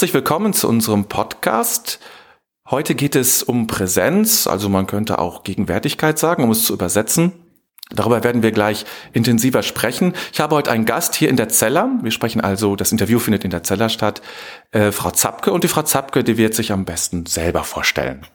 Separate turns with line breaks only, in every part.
Herzlich willkommen zu unserem Podcast. Heute geht es um Präsenz, also man könnte auch Gegenwärtigkeit sagen, um es zu übersetzen. Darüber werden wir gleich intensiver sprechen. Ich habe heute einen Gast hier in der Zeller. Wir sprechen also, das Interview findet in der Zeller statt, äh, Frau Zapke. Und die Frau Zapke, die wird sich am besten selber vorstellen.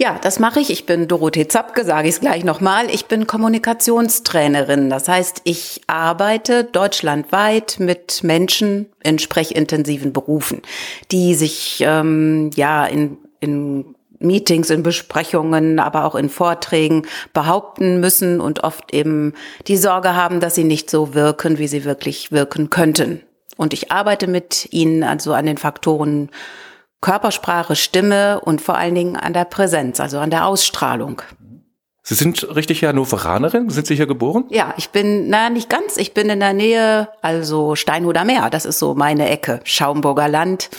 Ja, das mache ich. Ich bin Dorothee Zapke, sage ich es gleich nochmal. Ich bin Kommunikationstrainerin. Das heißt, ich arbeite deutschlandweit mit Menschen in sprechintensiven Berufen, die sich ähm, ja in, in Meetings, in Besprechungen, aber auch in Vorträgen behaupten müssen und oft eben die Sorge haben, dass sie nicht so wirken, wie sie wirklich wirken könnten. Und ich arbeite mit ihnen also an den Faktoren Körpersprache, Stimme und vor allen Dingen an der Präsenz, also an der Ausstrahlung.
Sie sind richtig Hannoveranerin? Sind Sie hier geboren?
Ja, ich bin, na, nicht ganz. Ich bin in der Nähe, also Steinhuder Meer. Das ist so meine Ecke. Schaumburger Land.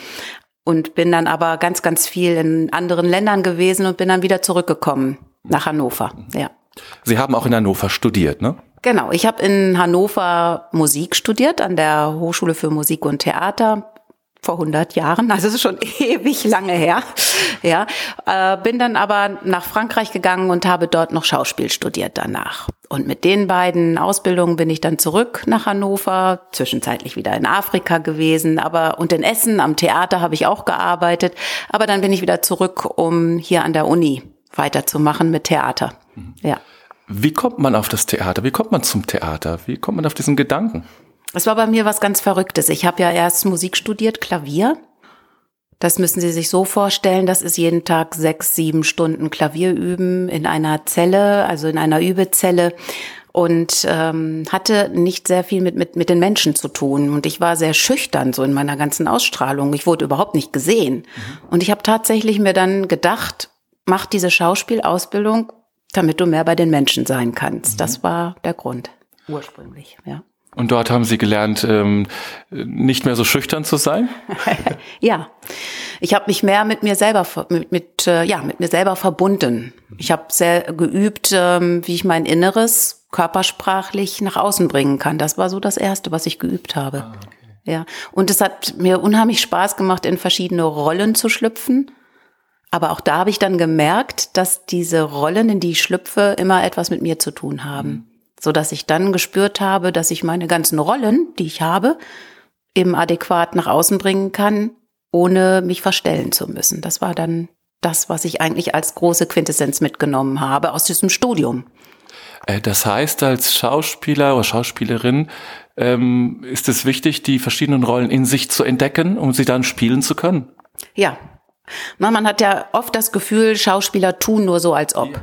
Und bin dann aber ganz, ganz viel in anderen Ländern gewesen und bin dann wieder zurückgekommen nach Hannover. Ja.
Sie haben auch in Hannover studiert, ne?
Genau. Ich habe in Hannover Musik studiert an der Hochschule für Musik und Theater vor 100 Jahren, also es ist schon ewig lange her. Ja, äh, bin dann aber nach Frankreich gegangen und habe dort noch Schauspiel studiert danach. Und mit den beiden Ausbildungen bin ich dann zurück nach Hannover, zwischenzeitlich wieder in Afrika gewesen, aber und in Essen am Theater habe ich auch gearbeitet, aber dann bin ich wieder zurück, um hier an der Uni weiterzumachen mit Theater.
Mhm. Ja. Wie kommt man auf das Theater? Wie kommt man zum Theater? Wie kommt man auf diesen Gedanken?
Es war bei mir was ganz Verrücktes. Ich habe ja erst Musik studiert, Klavier. Das müssen Sie sich so vorstellen, das ist jeden Tag sechs, sieben Stunden Klavier üben in einer Zelle, also in einer Übezelle und ähm, hatte nicht sehr viel mit, mit, mit den Menschen zu tun. Und ich war sehr schüchtern so in meiner ganzen Ausstrahlung. Ich wurde überhaupt nicht gesehen. Mhm. Und ich habe tatsächlich mir dann gedacht, mach diese Schauspielausbildung, damit du mehr bei den Menschen sein kannst. Mhm. Das war der Grund ursprünglich, ja.
Und dort haben Sie gelernt, ähm, nicht mehr so schüchtern zu sein?
ja, ich habe mich mehr mit mir selber mit, mit äh, ja mit mir selber verbunden. Ich habe sehr geübt, ähm, wie ich mein Inneres körpersprachlich nach außen bringen kann. Das war so das erste, was ich geübt habe. Ah, okay. Ja, und es hat mir unheimlich Spaß gemacht, in verschiedene Rollen zu schlüpfen. Aber auch da habe ich dann gemerkt, dass diese Rollen, in die ich schlüpfe, immer etwas mit mir zu tun haben. Mhm so dass ich dann gespürt habe, dass ich meine ganzen Rollen, die ich habe, eben adäquat nach außen bringen kann, ohne mich verstellen zu müssen. Das war dann das, was ich eigentlich als große Quintessenz mitgenommen habe aus diesem Studium.
Äh, das heißt, als Schauspieler oder Schauspielerin ähm, ist es wichtig, die verschiedenen Rollen in sich zu entdecken, um sie dann spielen zu können.
Ja, man hat ja oft das Gefühl, Schauspieler tun nur so, als ob. Ja.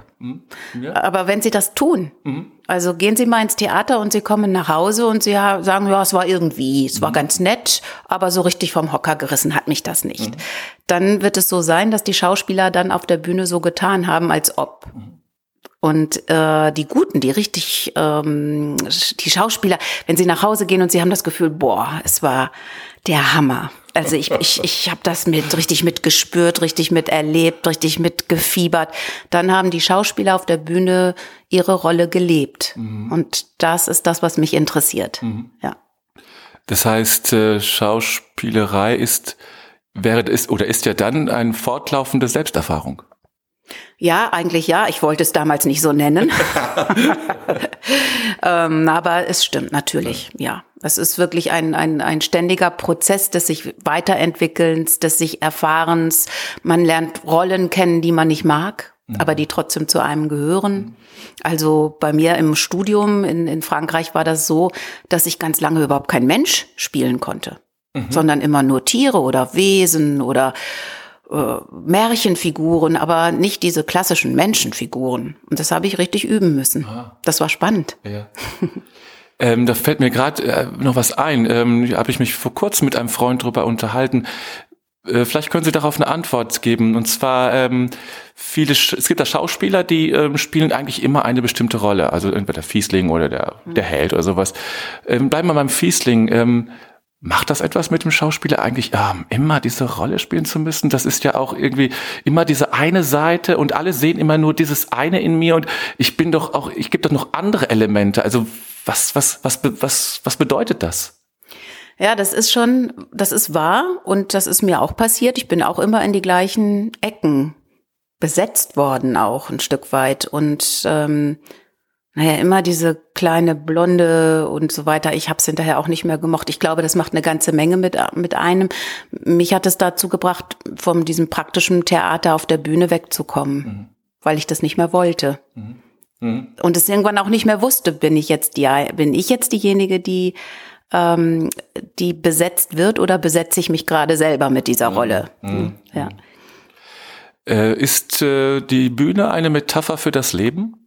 Ja. Aber wenn sie das tun, mhm. also gehen Sie mal ins Theater und Sie kommen nach Hause und Sie sagen, ja, es war irgendwie, es war mhm. ganz nett, aber so richtig vom Hocker gerissen hat mich das nicht. Mhm. Dann wird es so sein, dass die Schauspieler dann auf der Bühne so getan haben, als ob. Mhm. Und äh, die Guten, die richtig, ähm, die Schauspieler, wenn sie nach Hause gehen und sie haben das Gefühl, boah, es war der Hammer. Also ich, ich, ich habe das mit richtig mitgespürt, richtig miterlebt, richtig mitgefiebert. Dann haben die Schauspieler auf der Bühne ihre Rolle gelebt. Mhm. Und das ist das, was mich interessiert. Mhm. Ja.
Das heißt, äh, Schauspielerei ist, wäre ist oder ist ja dann eine fortlaufende Selbsterfahrung.
Ja, eigentlich ja. Ich wollte es damals nicht so nennen. ähm, aber es stimmt natürlich, ja. Es ist wirklich ein, ein, ein ständiger Prozess des sich Weiterentwickelns, des sich Erfahrens. Man lernt Rollen kennen, die man nicht mag, mhm. aber die trotzdem zu einem gehören. Mhm. Also bei mir im Studium in, in Frankreich war das so, dass ich ganz lange überhaupt kein Mensch spielen konnte, mhm. sondern immer nur Tiere oder Wesen oder äh, Märchenfiguren, aber nicht diese klassischen Menschenfiguren. Und das habe ich richtig üben müssen. Aha. Das war spannend. Ja.
ähm, da fällt mir gerade äh, noch was ein. Ähm, habe ich mich vor kurzem mit einem Freund drüber unterhalten. Äh, vielleicht können Sie darauf eine Antwort geben. Und zwar ähm, viele, es gibt da Schauspieler, die ähm, spielen eigentlich immer eine bestimmte Rolle. Also entweder der Fiesling oder der, der Held oder sowas. Ähm, bleiben wir beim Fiesling. Ähm, Macht das etwas mit dem Schauspieler eigentlich, ja, immer diese Rolle spielen zu müssen? Das ist ja auch irgendwie immer diese eine Seite und alle sehen immer nur dieses eine in mir und ich bin doch auch, ich gebe doch noch andere Elemente. Also was, was, was, was, was bedeutet das?
Ja, das ist schon, das ist wahr und das ist mir auch passiert. Ich bin auch immer in die gleichen Ecken besetzt worden, auch ein Stück weit. Und ähm, naja, immer diese kleine Blonde und so weiter. Ich habe es hinterher auch nicht mehr gemocht. Ich glaube, das macht eine ganze Menge mit, mit einem. Mich hat es dazu gebracht, von diesem praktischen Theater auf der Bühne wegzukommen, mhm. weil ich das nicht mehr wollte. Mhm. Mhm. Und es irgendwann auch nicht mehr wusste, bin ich jetzt die, bin ich jetzt diejenige, die ähm, die besetzt wird oder besetze ich mich gerade selber mit dieser mhm. Rolle? Mhm. Ja.
Äh, ist äh, die Bühne eine Metapher für das Leben?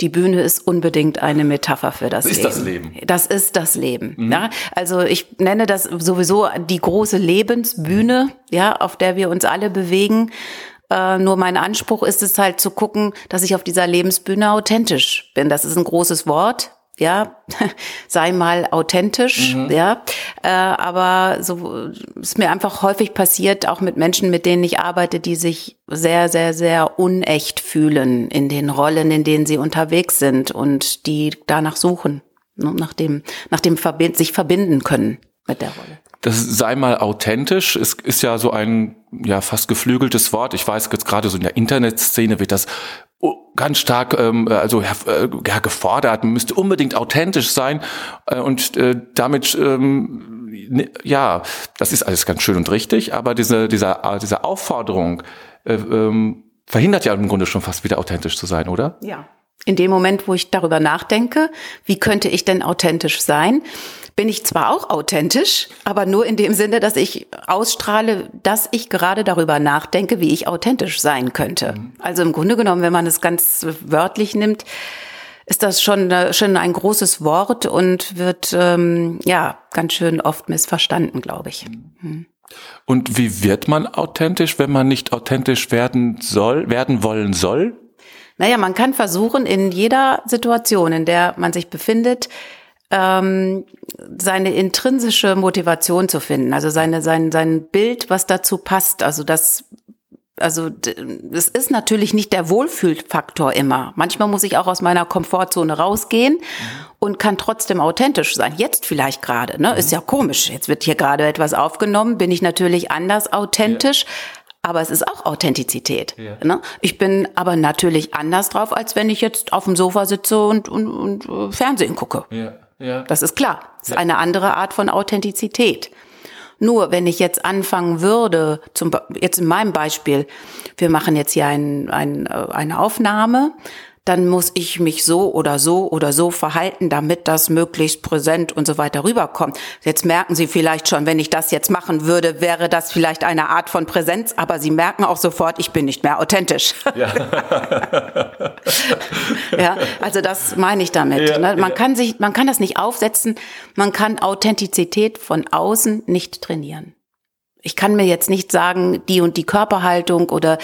Die Bühne ist unbedingt eine Metapher für das,
das
Leben.
Ist das Leben.
Das ist das Leben. Mhm. Ja? Also ich nenne das sowieso die große Lebensbühne, ja, auf der wir uns alle bewegen. Äh, nur mein Anspruch ist es halt zu gucken, dass ich auf dieser Lebensbühne authentisch bin. Das ist ein großes Wort ja, sei mal authentisch, mhm. ja. Äh, aber so ist mir einfach häufig passiert, auch mit Menschen, mit denen ich arbeite, die sich sehr, sehr, sehr unecht fühlen in den Rollen, in denen sie unterwegs sind und die danach suchen, ne, nach dem, nach dem Verbind sich verbinden können mit der Rolle.
Das sei mal authentisch, es ist ja so ein ja fast geflügeltes Wort. Ich weiß jetzt gerade so in der Internetszene wird das ganz stark ähm, also äh, ja, gefordert, man müsste unbedingt authentisch sein äh, und äh, damit ähm, ne, ja, das ist alles ganz schön und richtig, aber diese dieser äh, diese Aufforderung äh, ähm, verhindert ja im Grunde schon fast wieder authentisch zu sein, oder?
Ja. In dem Moment, wo ich darüber nachdenke, wie könnte ich denn authentisch sein, bin ich zwar auch authentisch, aber nur in dem Sinne, dass ich ausstrahle, dass ich gerade darüber nachdenke, wie ich authentisch sein könnte. Mhm. Also im Grunde genommen, wenn man es ganz wörtlich nimmt, ist das schon, äh, schon ein großes Wort und wird ähm, ja ganz schön oft missverstanden, glaube ich. Mhm.
Und wie wird man authentisch, wenn man nicht authentisch werden soll, werden wollen soll?
Naja, man kann versuchen, in jeder Situation, in der man sich befindet, ähm, seine intrinsische Motivation zu finden, also seine, sein, sein Bild, was dazu passt. Also das, also es ist natürlich nicht der Wohlfühlfaktor immer. Manchmal muss ich auch aus meiner Komfortzone rausgehen mhm. und kann trotzdem authentisch sein. Jetzt vielleicht gerade, ne? Mhm. Ist ja komisch. Jetzt wird hier gerade etwas aufgenommen, bin ich natürlich anders authentisch. Ja. Aber es ist auch Authentizität. Ja. Ne? Ich bin aber natürlich anders drauf, als wenn ich jetzt auf dem Sofa sitze und, und, und äh, Fernsehen gucke. Ja. Ja. Das ist klar. Das ist ja. eine andere Art von Authentizität. Nur wenn ich jetzt anfangen würde, zum, jetzt in meinem Beispiel, wir machen jetzt hier ein, ein, äh, eine Aufnahme dann muss ich mich so oder so oder so verhalten, damit das möglichst präsent und so weiter rüberkommt. Jetzt merken Sie vielleicht schon, wenn ich das jetzt machen würde, wäre das vielleicht eine Art von Präsenz, aber Sie merken auch sofort, ich bin nicht mehr authentisch. Ja, ja also das meine ich damit. Ja, ne? Man ja. kann sich, man kann das nicht aufsetzen, man kann Authentizität von außen nicht trainieren. Ich kann mir jetzt nicht sagen, die und die Körperhaltung oder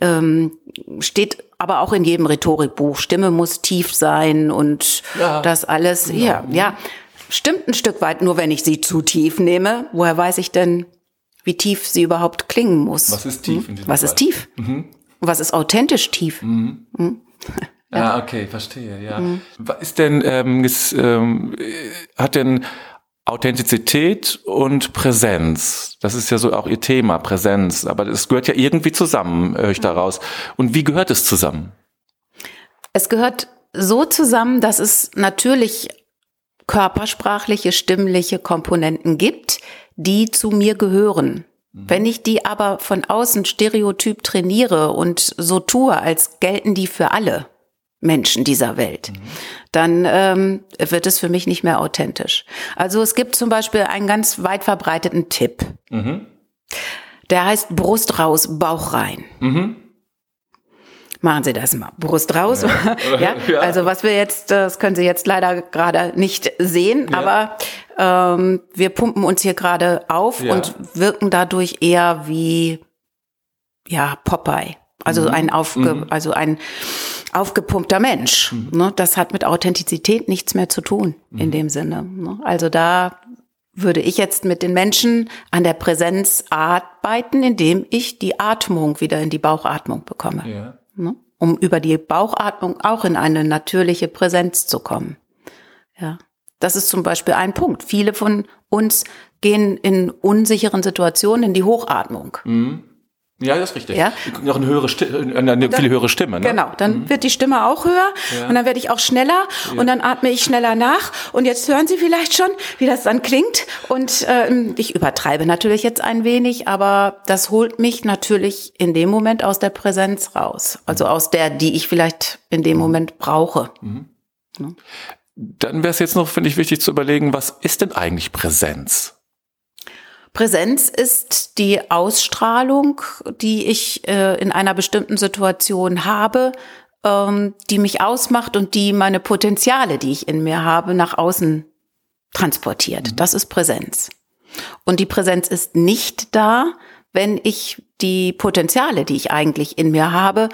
ähm, steht aber auch in jedem Rhetorikbuch. Stimme muss tief sein und ja, das alles. Genau. Ja, ja, stimmt ein Stück weit. Nur wenn ich sie zu tief nehme, woher weiß ich denn, wie tief sie überhaupt klingen muss?
Was ist tief?
Hm? Was Fall? ist tief? Mhm. Was ist authentisch tief? Mhm.
Hm? Ja. Ah, okay, verstehe. Ja. Mhm. Ist denn ähm, ist, ähm, hat denn Authentizität und Präsenz. Das ist ja so auch Ihr Thema, Präsenz. Aber das gehört ja irgendwie zusammen, höre ich daraus. Und wie gehört es zusammen?
Es gehört so zusammen, dass es natürlich körpersprachliche, stimmliche Komponenten gibt, die zu mir gehören. Mhm. Wenn ich die aber von außen stereotyp trainiere und so tue, als gelten die für alle, Menschen dieser Welt, mhm. dann ähm, wird es für mich nicht mehr authentisch. Also es gibt zum Beispiel einen ganz weit verbreiteten Tipp. Mhm. Der heißt Brust raus, Bauch rein. Mhm. Machen Sie das mal. Brust raus. Ja. ja. Also was wir jetzt, das können Sie jetzt leider gerade nicht sehen, ja. aber ähm, wir pumpen uns hier gerade auf ja. und wirken dadurch eher wie ja Popeye. Also mhm. ein aufge, mhm. also ein aufgepumpter Mensch. Mhm. Ne? Das hat mit Authentizität nichts mehr zu tun in mhm. dem Sinne. Ne? Also da würde ich jetzt mit den Menschen an der Präsenz arbeiten, indem ich die Atmung wieder in die Bauchatmung bekomme. Ja. Ne? Um über die Bauchatmung auch in eine natürliche Präsenz zu kommen. Ja. Das ist zum Beispiel ein Punkt. Viele von uns gehen in unsicheren Situationen in die Hochatmung.
Mhm. Ja, das ist richtig. Ja? Noch eine höhere Stimme, eine viel höhere Stimme.
Ne? Genau, dann mhm. wird die Stimme auch höher ja. und dann werde ich auch schneller ja. und dann atme ich schneller nach. Und jetzt hören Sie vielleicht schon, wie das dann klingt. Und ähm, ich übertreibe natürlich jetzt ein wenig, aber das holt mich natürlich in dem Moment aus der Präsenz raus. Also aus der, die ich vielleicht in dem mhm. Moment brauche. Mhm.
Ne? Dann wäre es jetzt noch, finde ich, wichtig zu überlegen, was ist denn eigentlich Präsenz?
Präsenz ist die Ausstrahlung, die ich äh, in einer bestimmten Situation habe, ähm, die mich ausmacht und die meine Potenziale, die ich in mir habe, nach außen transportiert. Mhm. Das ist Präsenz. Und die Präsenz ist nicht da, wenn ich die Potenziale, die ich eigentlich in mir habe,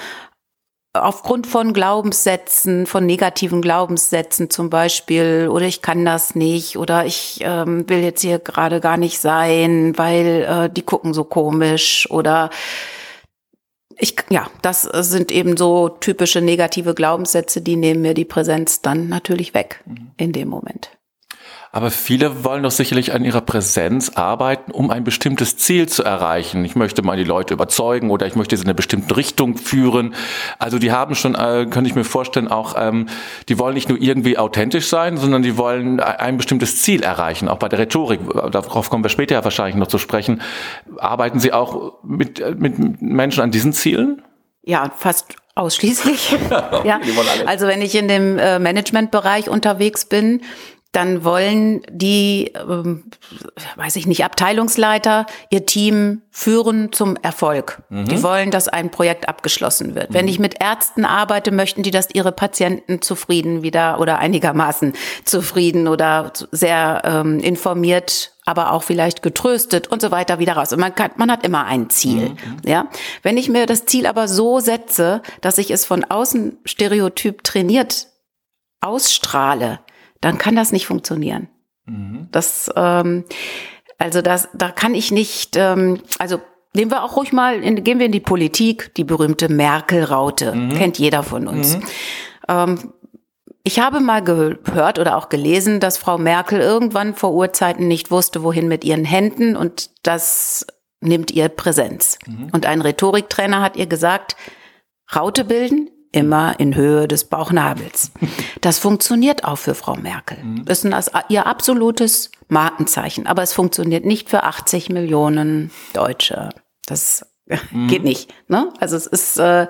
aufgrund von Glaubenssätzen, von negativen Glaubenssätzen zum Beispiel, oder ich kann das nicht, oder ich ähm, will jetzt hier gerade gar nicht sein, weil äh, die gucken so komisch, oder ich, ja, das sind eben so typische negative Glaubenssätze, die nehmen mir die Präsenz dann natürlich weg mhm. in dem Moment.
Aber viele wollen doch sicherlich an ihrer Präsenz arbeiten, um ein bestimmtes Ziel zu erreichen. Ich möchte mal die Leute überzeugen oder ich möchte sie in eine bestimmte Richtung führen. Also die haben schon, äh, könnte ich mir vorstellen, auch, ähm, die wollen nicht nur irgendwie authentisch sein, sondern die wollen ein bestimmtes Ziel erreichen. Auch bei der Rhetorik, darauf kommen wir später ja wahrscheinlich noch zu sprechen. Arbeiten Sie auch mit, mit Menschen an diesen Zielen?
Ja, fast ausschließlich. ja. Also wenn ich in dem äh, Managementbereich unterwegs bin, dann wollen die, ähm, weiß ich nicht, Abteilungsleiter ihr Team führen zum Erfolg. Mhm. Die wollen, dass ein Projekt abgeschlossen wird. Mhm. Wenn ich mit Ärzten arbeite, möchten die, dass ihre Patienten zufrieden wieder oder einigermaßen zufrieden oder sehr ähm, informiert aber auch vielleicht getröstet und so weiter wieder raus. Und man, kann, man hat immer ein Ziel. Mhm. Ja, wenn ich mir das Ziel aber so setze, dass ich es von außen stereotyp trainiert ausstrahle, dann kann das nicht funktionieren. Mhm. Das, ähm, also das, da kann ich nicht, ähm, also nehmen wir auch ruhig mal, in, gehen wir in die Politik, die berühmte Merkel-Raute, mhm. kennt jeder von uns. Mhm. Ähm, ich habe mal gehört oder auch gelesen, dass Frau Merkel irgendwann vor Urzeiten nicht wusste, wohin mit ihren Händen und das nimmt ihr Präsenz. Mhm. Und ein Rhetoriktrainer hat ihr gesagt, Raute bilden immer in Höhe des Bauchnabels. Das funktioniert auch für Frau Merkel. Mhm. Das ist ihr absolutes Markenzeichen. Aber es funktioniert nicht für 80 Millionen Deutsche. Das mhm. geht nicht. Ne? Also es ist, äh,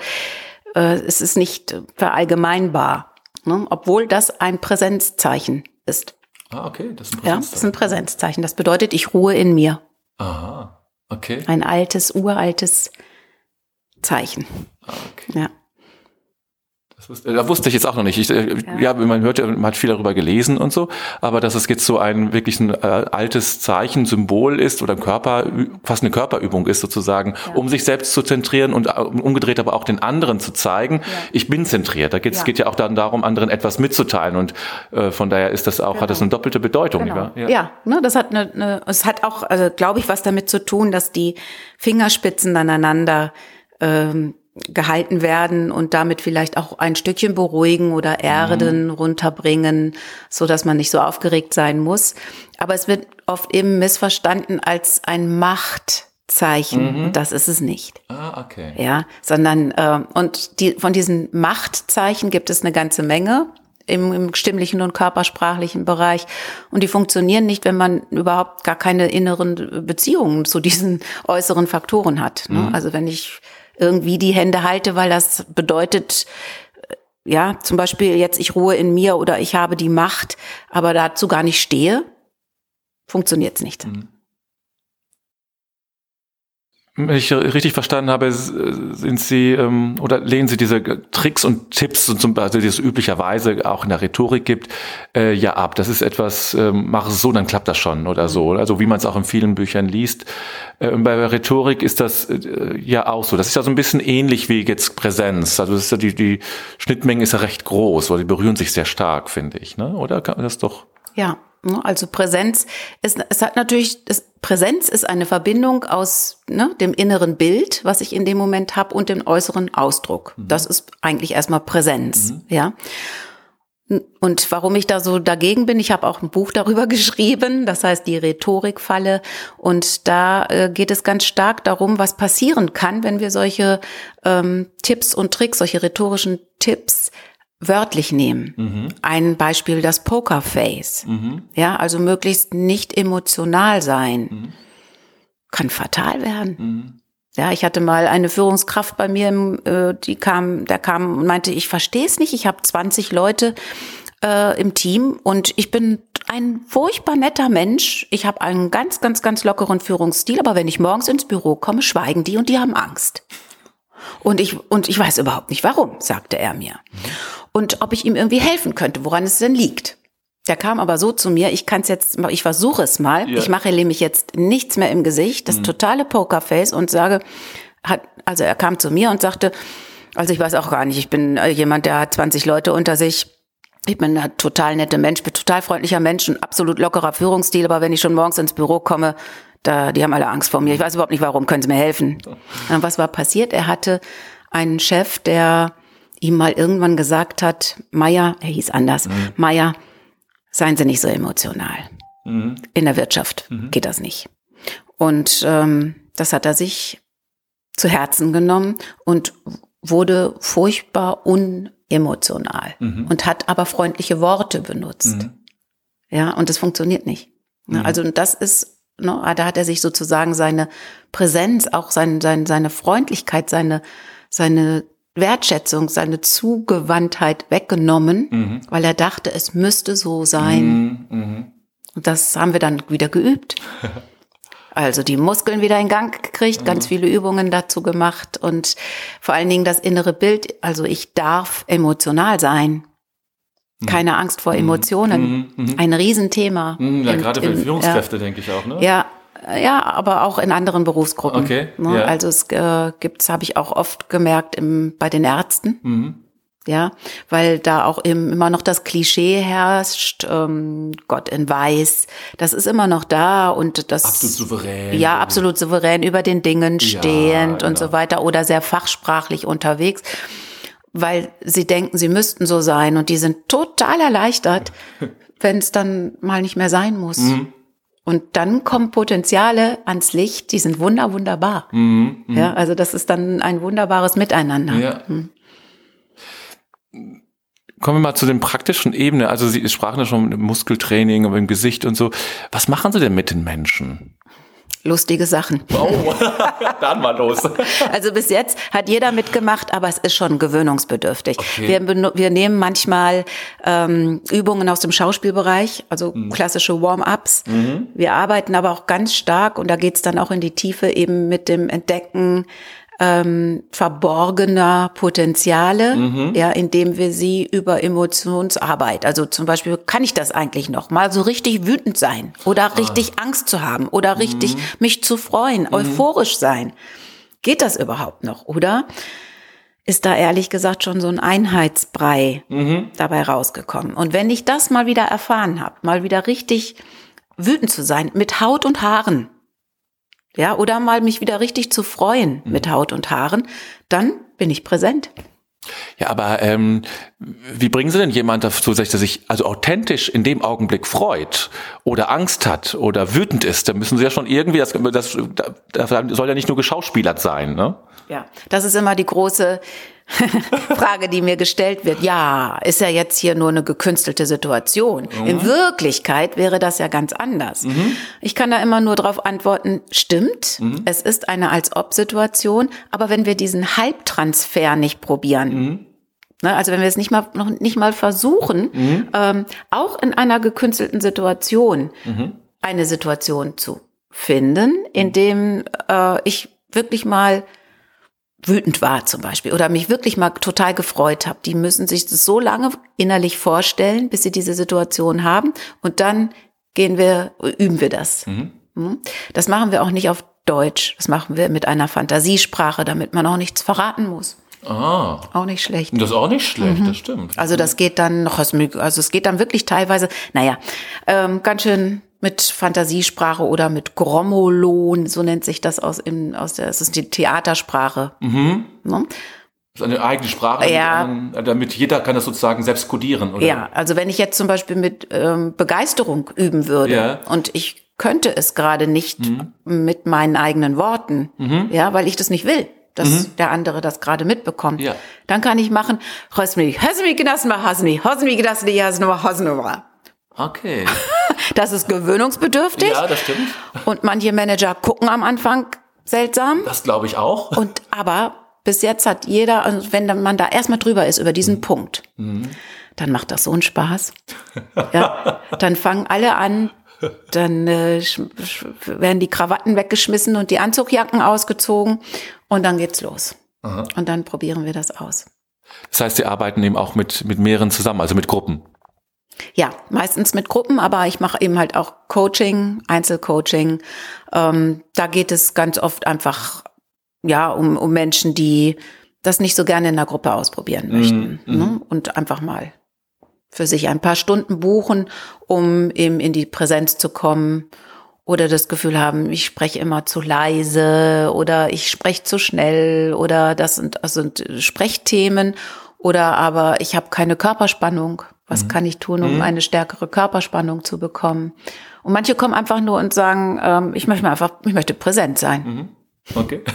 äh, es ist nicht verallgemeinbar. Ne? Obwohl das ein Präsenzzeichen ist.
Ah, okay. Das ist ein
Präsenzzeichen. Ja, das ist ein Präsenzzeichen. Das bedeutet, ich ruhe in mir.
Aha. Okay.
Ein altes, uraltes Zeichen.
Ah, okay. Ja. Da wusste ich jetzt auch noch nicht. Ich, äh, ja. ja. man hört ja, man hat viel darüber gelesen und so, aber dass es jetzt so ein wirklich ein äh, altes Zeichen, Symbol ist oder ein Körper, fast eine Körperübung ist sozusagen, ja. um sich selbst zu zentrieren und äh, umgedreht aber auch den anderen zu zeigen, ja. ich bin zentriert. Da geht es geht ja auch dann darum, anderen etwas mitzuteilen und äh, von daher ist das auch, genau. hat das genau. eine doppelte Bedeutung.
Genau. Ja, ja ne, das hat eine, eine, es hat auch, also glaube ich, was damit zu tun, dass die Fingerspitzen aneinander ähm, gehalten werden und damit vielleicht auch ein Stückchen beruhigen oder erden, mhm. runterbringen, so dass man nicht so aufgeregt sein muss. Aber es wird oft eben missverstanden als ein Machtzeichen. Mhm. Das ist es nicht.
Ah, okay.
Ja, sondern äh, und die von diesen Machtzeichen gibt es eine ganze Menge. Im, im stimmlichen und körpersprachlichen Bereich. Und die funktionieren nicht, wenn man überhaupt gar keine inneren Beziehungen zu diesen äußeren Faktoren hat. Ne? Mhm. Also wenn ich irgendwie die Hände halte, weil das bedeutet, äh, ja, zum Beispiel jetzt ich ruhe in mir oder ich habe die Macht, aber dazu gar nicht stehe, funktioniert es nicht. Mhm.
Wenn ich richtig verstanden habe, sind Sie ähm, oder lehnen Sie diese Tricks und Tipps, die es üblicherweise auch in der Rhetorik gibt, äh, ja ab. Das ist etwas, ähm, mach es so, dann klappt das schon oder so. Also wie man es auch in vielen Büchern liest. Äh, bei der Rhetorik ist das äh, ja auch so. Das ist ja so ein bisschen ähnlich wie jetzt Präsenz. Also ist ja die, die Schnittmenge ist ja recht groß, weil die berühren sich sehr stark, finde ich. Ne? Oder kann das doch?
Ja? Also Präsenz ist, es hat natürlich, es, Präsenz ist eine Verbindung aus ne, dem inneren Bild, was ich in dem Moment habe, und dem äußeren Ausdruck. Mhm. Das ist eigentlich erstmal Präsenz, mhm. ja. Und warum ich da so dagegen bin, ich habe auch ein Buch darüber geschrieben, das heißt die Rhetorikfalle. Und da äh, geht es ganz stark darum, was passieren kann, wenn wir solche ähm, Tipps und Tricks, solche rhetorischen Tipps wörtlich nehmen. Mhm. Ein Beispiel das Pokerface. Mhm. Ja, also möglichst nicht emotional sein. Mhm. Kann fatal werden. Mhm. Ja, ich hatte mal eine Führungskraft bei mir, äh, die kam, der kam und meinte, ich verstehe es nicht, ich habe 20 Leute äh, im Team und ich bin ein furchtbar netter Mensch. Ich habe einen ganz, ganz, ganz lockeren Führungsstil, aber wenn ich morgens ins Büro komme, schweigen die und die haben Angst. Und ich, und ich weiß überhaupt nicht warum, sagte er mir. Und ob ich ihm irgendwie helfen könnte, woran es denn liegt. Der kam aber so zu mir, ich kann es jetzt, ich versuche es mal. Ja. Ich mache nämlich jetzt nichts mehr im Gesicht, das mhm. totale Pokerface und sage, hat, also er kam zu mir und sagte, also ich weiß auch gar nicht, ich bin äh, jemand, der hat 20 Leute unter sich. Ich bin ein total netter Mensch, bin total freundlicher Mensch, ein absolut lockerer Führungsstil, aber wenn ich schon morgens ins Büro komme, da, die haben alle Angst vor mir. Ich weiß überhaupt nicht warum, können Sie mir helfen? Und was war passiert? Er hatte einen Chef, der ihm mal irgendwann gesagt hat, Meier, er hieß anders, mhm. Meier, seien Sie nicht so emotional. Mhm. In der Wirtschaft mhm. geht das nicht. Und ähm, das hat er sich zu Herzen genommen und wurde furchtbar unemotional mhm. und hat aber freundliche Worte benutzt. Mhm. Ja, und das funktioniert nicht. Mhm. Also das ist, ne, da hat er sich sozusagen seine Präsenz, auch sein, sein, seine Freundlichkeit, seine, seine Wertschätzung, seine Zugewandtheit weggenommen, mhm. weil er dachte, es müsste so sein. Mhm. mhm. Und das haben wir dann wieder geübt. Also die Muskeln wieder in Gang gekriegt, mhm. ganz viele Übungen dazu gemacht und vor allen Dingen das innere Bild. Also ich darf emotional sein. Mhm. Keine Angst vor mhm. Emotionen. Ein Riesenthema.
Ja, in, gerade für Führungskräfte, ja, denke ich auch, ne?
Ja, ja, aber auch in anderen Berufsgruppen. Okay. Ne? Ja. Also es äh, gibt's, habe ich auch oft gemerkt im, bei den Ärzten. Mhm. Ja, weil da auch im, immer noch das Klischee herrscht, ähm, Gott in Weiß, das ist immer noch da und das
absolut souverän.
Ja, absolut souverän über den Dingen stehend ja, und ja. so weiter oder sehr fachsprachlich unterwegs, weil sie denken, sie müssten so sein und die sind total erleichtert, wenn es dann mal nicht mehr sein muss. Mhm. Und dann kommen Potenziale ans Licht, die sind wunder, wunderbar. Mhm, mh. Ja, also das ist dann ein wunderbares Miteinander. Ja. Mhm.
Kommen wir mal zu den praktischen Ebene. Also Sie sprachen ja schon Muskeltraining im Gesicht und so. Was machen Sie denn mit den Menschen?
Lustige Sachen.
Oh, dann mal los.
Also bis jetzt hat jeder mitgemacht, aber es ist schon gewöhnungsbedürftig. Okay. Wir, wir nehmen manchmal ähm, Übungen aus dem Schauspielbereich, also mhm. klassische Warm-ups. Mhm. Wir arbeiten aber auch ganz stark und da geht's dann auch in die Tiefe eben mit dem Entdecken ähm, verborgener Potenziale, mhm. ja, indem wir sie über Emotionsarbeit, also zum Beispiel, kann ich das eigentlich noch mal so richtig wütend sein oder ah. richtig Angst zu haben oder mhm. richtig mich zu freuen, mhm. euphorisch sein? Geht das überhaupt noch, oder? Ist da ehrlich gesagt schon so ein Einheitsbrei mhm. dabei rausgekommen. Und wenn ich das mal wieder erfahren habe, mal wieder richtig wütend zu sein, mit Haut und Haaren, ja, oder mal mich wieder richtig zu freuen mhm. mit Haut und Haaren, dann bin ich präsent.
Ja, aber ähm, wie bringen Sie denn jemand dazu, dass er sich also authentisch in dem Augenblick freut oder Angst hat oder wütend ist? Da müssen Sie ja schon irgendwie, das, das, das soll ja nicht nur geschauspielert sein, ne?
Ja, das ist immer die große Frage, die mir gestellt wird. Ja, ist ja jetzt hier nur eine gekünstelte Situation. Mhm. In Wirklichkeit wäre das ja ganz anders. Mhm. Ich kann da immer nur darauf antworten, stimmt, mhm. es ist eine als-ob-Situation, aber wenn wir diesen Halbtransfer nicht probieren, mhm. ne, also wenn wir es nicht mal noch nicht mal versuchen, mhm. ähm, auch in einer gekünstelten Situation mhm. eine Situation zu finden, in dem äh, ich wirklich mal wütend war zum Beispiel oder mich wirklich mal total gefreut habe. Die müssen sich das so lange innerlich vorstellen, bis sie diese Situation haben und dann gehen wir, üben wir das. Mhm. Hm? Das machen wir auch nicht auf Deutsch. Das machen wir mit einer Fantasiesprache, damit man auch nichts verraten muss.
Ah.
Auch nicht schlecht.
Das ist auch nicht schlecht, mhm. das stimmt.
Also das geht dann noch, also es geht dann wirklich teilweise, naja, ähm, ganz schön mit Fantasiesprache oder mit Grommolon, so nennt sich das aus, in, aus der, das ist die Theatersprache. Mhm. Ne?
Das ist eine eigene Sprache,
Ja.
damit, damit jeder kann das sozusagen selbst codieren, oder?
Ja, also wenn ich jetzt zum Beispiel mit ähm, Begeisterung üben würde
Ja.
und ich könnte es gerade nicht mit meinen eigenen Worten, ja, weil ich das nicht will, dass der andere das gerade mitbekommt,
Ja.
dann kann ich machen, Hosmi, Hosmi, Gnasma, Hasmi, Hosmi, Gnasma, Hasnuma, Hosnuma.
Okay.
Das ist gewöhnungsbedürftig
Ja, das stimmt.
und manche Manager gucken am Anfang seltsam
Das glaube ich auch.
und aber bis jetzt hat jeder, also wenn man da erstmal drüber ist über diesen Punkt, dann macht das so einen Spaß. Ja, dann fangen alle an, dann äh, werden die Krawatten weggeschmissen und die Anzugjacken ausgezogen und dann geht's los. Und dann probieren wir das aus.
Das heißt, Sie arbeiten eben auch mit, mit mehreren zusammen, also mit Gruppen.
Ja, meistens mit Gruppen, aber ich mache eben halt auch Coaching, Einzelcoaching. Ähm, da geht es ganz oft einfach ja um, um Menschen, die das nicht so gerne in der Gruppe ausprobieren möchten ne? und einfach mal für sich ein paar Stunden buchen, um eben in die Präsenz zu kommen oder das Gefühl haben, ich spreche immer zu leise oder ich spreche zu schnell oder das sind, das sind Sprechthemen oder aber ich habe keine Körperspannung. Was kann ich tun, um eine stärkere Körperspannung zu bekommen? Und manche kommen einfach nur und sagen, ähm, ich möchte einfach, ich möchte präsent sein.
Okay.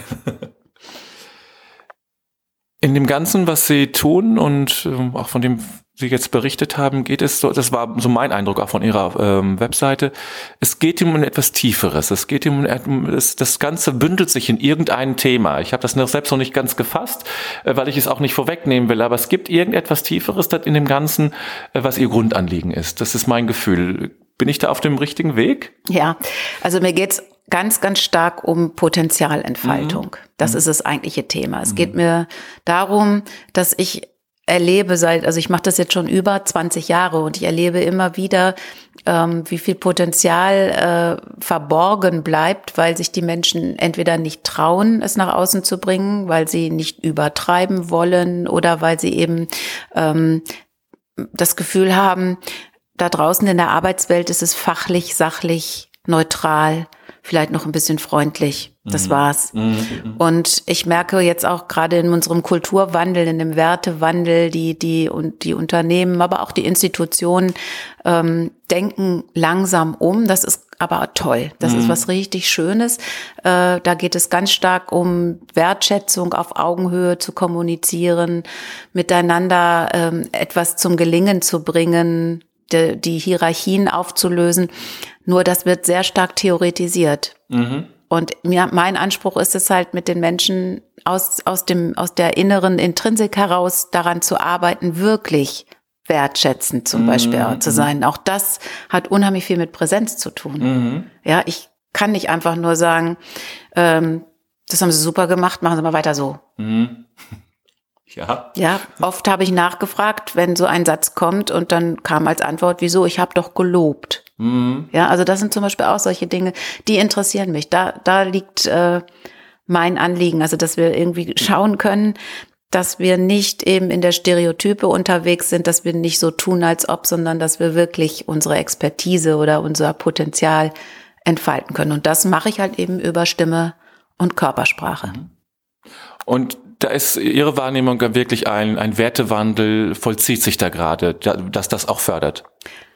In dem Ganzen, was Sie tun und ähm, auch von dem Sie jetzt berichtet haben, geht es so, das war so mein Eindruck auch von Ihrer ähm, Webseite, es geht ihm um etwas Tieferes. Es geht ihm um, es, das Ganze bündelt sich in irgendein Thema. Ich habe das noch selbst noch nicht ganz gefasst, äh, weil ich es auch nicht vorwegnehmen will, aber es gibt irgendetwas Tieferes das in dem Ganzen, äh, was Ihr Grundanliegen ist. Das ist mein Gefühl. Bin ich da auf dem richtigen Weg?
Ja, also mir geht's ganz, ganz stark um Potenzialentfaltung. Das ist das eigentliche Thema. Es geht mir darum, dass ich erlebe seit, also ich mache das jetzt schon über 20 Jahre und ich erlebe immer wieder, ähm, wie viel Potenzial äh, verborgen bleibt, weil sich die Menschen entweder nicht trauen, es nach außen zu bringen, weil sie nicht übertreiben wollen oder weil sie eben ähm, das Gefühl haben, da draußen in der Arbeitswelt ist es fachlich, sachlich, neutral, vielleicht noch ein bisschen freundlich. Das war's. Und ich merke jetzt auch gerade in unserem Kulturwandel, in dem Wertewandel, die die und die Unternehmen, aber auch die Institutionen ähm, denken langsam um. Das ist aber toll. Das ist was richtig Schönes. Äh, da geht es ganz stark um Wertschätzung auf Augenhöhe zu kommunizieren, miteinander ähm, etwas zum Gelingen zu bringen, die, die Hierarchien aufzulösen. Nur das wird sehr stark theoretisiert. Und mir, mein Anspruch ist es halt, mit den Menschen aus, aus, dem, aus der inneren Intrinsik heraus daran zu arbeiten, wirklich wertschätzend zum Beispiel auch zu sein. Auch das hat unheimlich viel mit Präsenz zu tun. Ja, ich kann nicht einfach nur sagen, ähm, das haben sie super gemacht, machen sie mal weiter so.
Ja.
Ja, oft habe ich nachgefragt, wenn so ein Satz kommt und dann kam als Antwort, wieso, ich habe doch gelobt. Ja, also das sind zum Beispiel auch solche Dinge, die interessieren mich. Da, da liegt äh, mein Anliegen, also dass wir irgendwie schauen können, dass wir nicht eben in der Stereotype unterwegs sind, dass wir nicht so tun, als ob, sondern dass wir wirklich unsere Expertise oder unser Potenzial entfalten können. Und das mache ich halt eben über Stimme und Körpersprache.
Und da ist Ihre Wahrnehmung wirklich ein, ein Wertewandel, vollzieht sich da gerade, da- dass das auch fördert.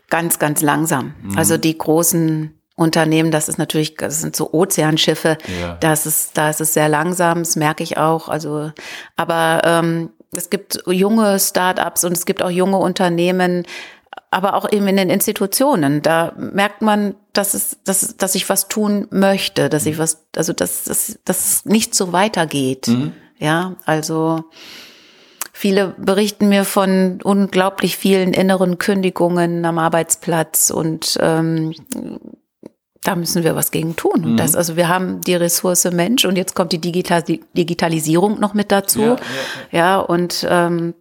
Ganz, ganz langsam. Also die großen Unternehmen, das ist natürlich, das sind so Ozeanschiffe,
Ja.
das ist, da ist es sehr langsam, das merke ich auch. Also, aber ähm, es gibt junge Start-ups und es gibt auch junge Unternehmen, aber auch eben in den Institutionen. Da merkt man, dass es, dass, dass ich was tun möchte, dass ich was, also dass, dass, dass es nicht so weitergeht. Ja, also Viele berichten mir von unglaublich vielen inneren Kündigungen am Arbeitsplatz und ähm, da müssen wir was gegen tun. Und Das, also wir haben die Ressource Mensch und jetzt kommt die Digital Digitalisierung noch mit dazu.
Ja,
Ja,
ja, ja.
und ähm,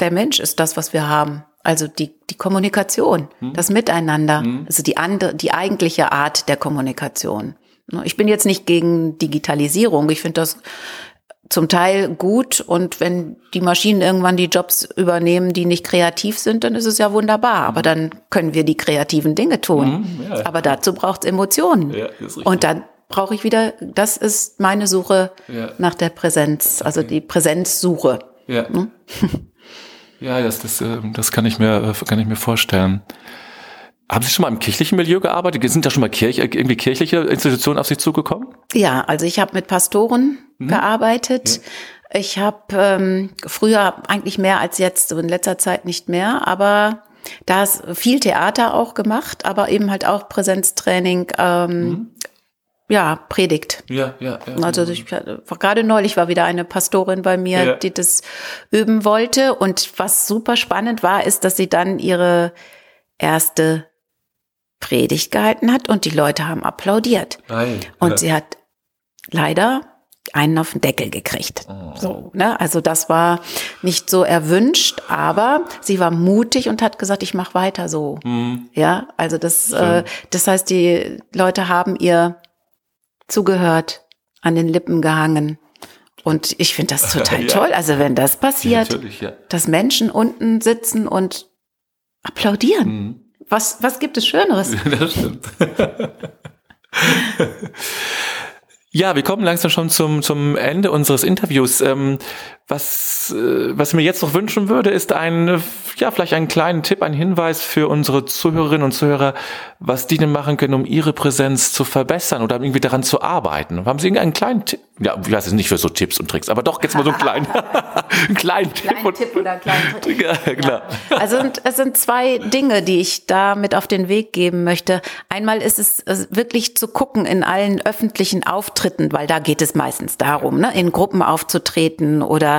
der Mensch ist das, was wir haben. Also die, die Kommunikation, das Miteinander, also die andere, die eigentliche Art der Kommunikation. Ich bin jetzt nicht gegen Digitalisierung. Ich finde das zum Teil gut und wenn die Maschinen irgendwann die Jobs übernehmen, die nicht kreativ sind, dann ist es ja wunderbar. Aber dann können wir die kreativen Dinge tun.
Mhm, ja.
Aber dazu braucht es Emotionen.
Ja,
und dann brauche ich wieder, das ist meine Suche ja. nach der Präsenz, also die Präsenzsuche.
Ja. Hm? Ja, das, das, ähm, das kann ich mir, äh, kann ich mir vorstellen. Haben Sie schon mal im kirchlichen Milieu gearbeitet? Sind da schon mal Kirche, irgendwie kirchliche Institutionen auf Sie zugekommen?
Ja, also ich habe mit Pastoren mhm. gearbeitet. Ja. Ich habe ähm, früher eigentlich mehr als jetzt, so in letzter Zeit nicht mehr, aber da ist viel Theater auch gemacht, aber eben halt auch Präsenztraining, ähm, mhm. ja, Predigt.
Ja, ja, ja.
Also ich, gerade neulich war wieder eine Pastorin bei mir, ja. die das üben wollte. Und was super spannend war, ist, dass sie dann ihre erste Predigt gehalten hat und die Leute haben applaudiert.
Nein.
Und ja. sie hat leider einen auf den Deckel gekriegt. Oh. So, ne? Also das war nicht so erwünscht, aber sie war mutig und hat gesagt, ich mache weiter so. Mhm. Ja, also das, äh, das heißt, die Leute haben ihr zugehört, an den Lippen gehangen. Und ich finde das total ja. toll. Also wenn das passiert, ja, dass Menschen unten sitzen und applaudieren. Mhm. Was, was gibt es Schöneres?
Das stimmt. Ja, wir kommen langsam schon zum, zum Ende unseres Interviews. Ähm, was, äh, was ich mir jetzt noch wünschen würde, ist ein, ja, vielleicht einen kleinen Tipp, ein Hinweis für unsere Zuhörerinnen und Zuhörer, was die denn machen können, um ihre Präsenz zu verbessern oder irgendwie daran zu arbeiten. Haben Sie irgendeinen kleinen Tipp? Ja, ich weiß es nicht für so Tipps und Tricks, aber doch jetzt mal so einen kleinen, einen kleinen Tipp.
Kleinen Tipp oder einen kleinen Trick. Ja, klar. Ja. Also es sind zwei Dinge, die ich da mit auf den Weg geben möchte. Einmal ist es wirklich zu gucken in allen öffentlichen Auftritten, weil da geht es meistens darum, ne, in Gruppen aufzutreten oder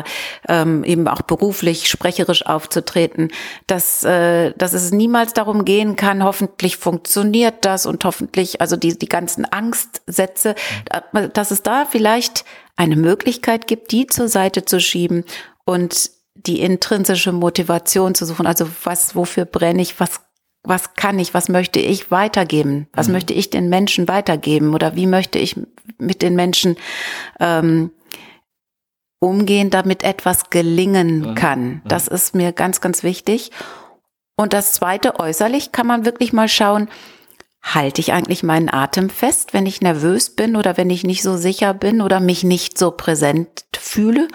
ähm, eben auch beruflich, sprecherisch aufzutreten, dass, äh, dass es niemals darum gehen kann, hoffentlich funktioniert das und hoffentlich, also die, die ganzen Angstsätze, dass es da vielleicht eine Möglichkeit gibt, die zur Seite zu schieben und die intrinsische Motivation zu suchen. Also was, wofür brenne ich, was was kann ich, was möchte ich weitergeben, was mhm. möchte ich den Menschen weitergeben oder wie möchte ich mit den Menschen ähm, umgehen, damit etwas gelingen kann. Das ist mir ganz, ganz wichtig. Und das zweite, äußerlich kann man wirklich mal schauen, halte ich eigentlich meinen Atem fest, wenn ich nervös bin oder wenn ich nicht so sicher bin oder mich nicht so präsent fühle?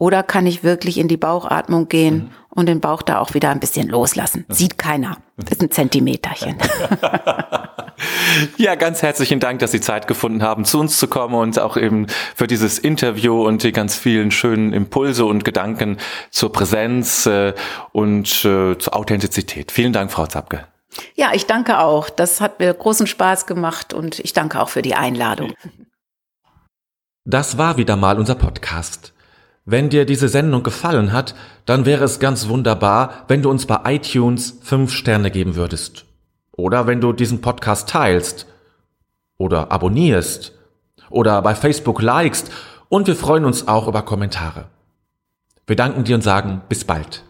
Oder kann ich wirklich in die Bauchatmung gehen mhm. und den Bauch da auch wieder ein bisschen loslassen? Sieht keiner. Das ist ein Zentimeterchen.
ja, ganz herzlichen Dank, dass Sie Zeit gefunden haben, zu uns zu kommen und auch eben für dieses Interview und die ganz vielen schönen Impulse und Gedanken zur Präsenz äh, und äh, zur Authentizität. Vielen Dank, Frau Zapke.
Ja, ich danke auch. Das hat mir großen Spaß gemacht und ich danke auch für die Einladung.
Das war wieder mal unser Podcast. Wenn dir diese Sendung gefallen hat, dann wäre es ganz wunderbar, wenn du uns bei iTunes fünf Sterne geben würdest. Oder wenn du diesen Podcast teilst. Oder abonnierst. Oder bei Facebook likest. Und wir freuen uns auch über Kommentare. Wir danken dir und sagen bis bald.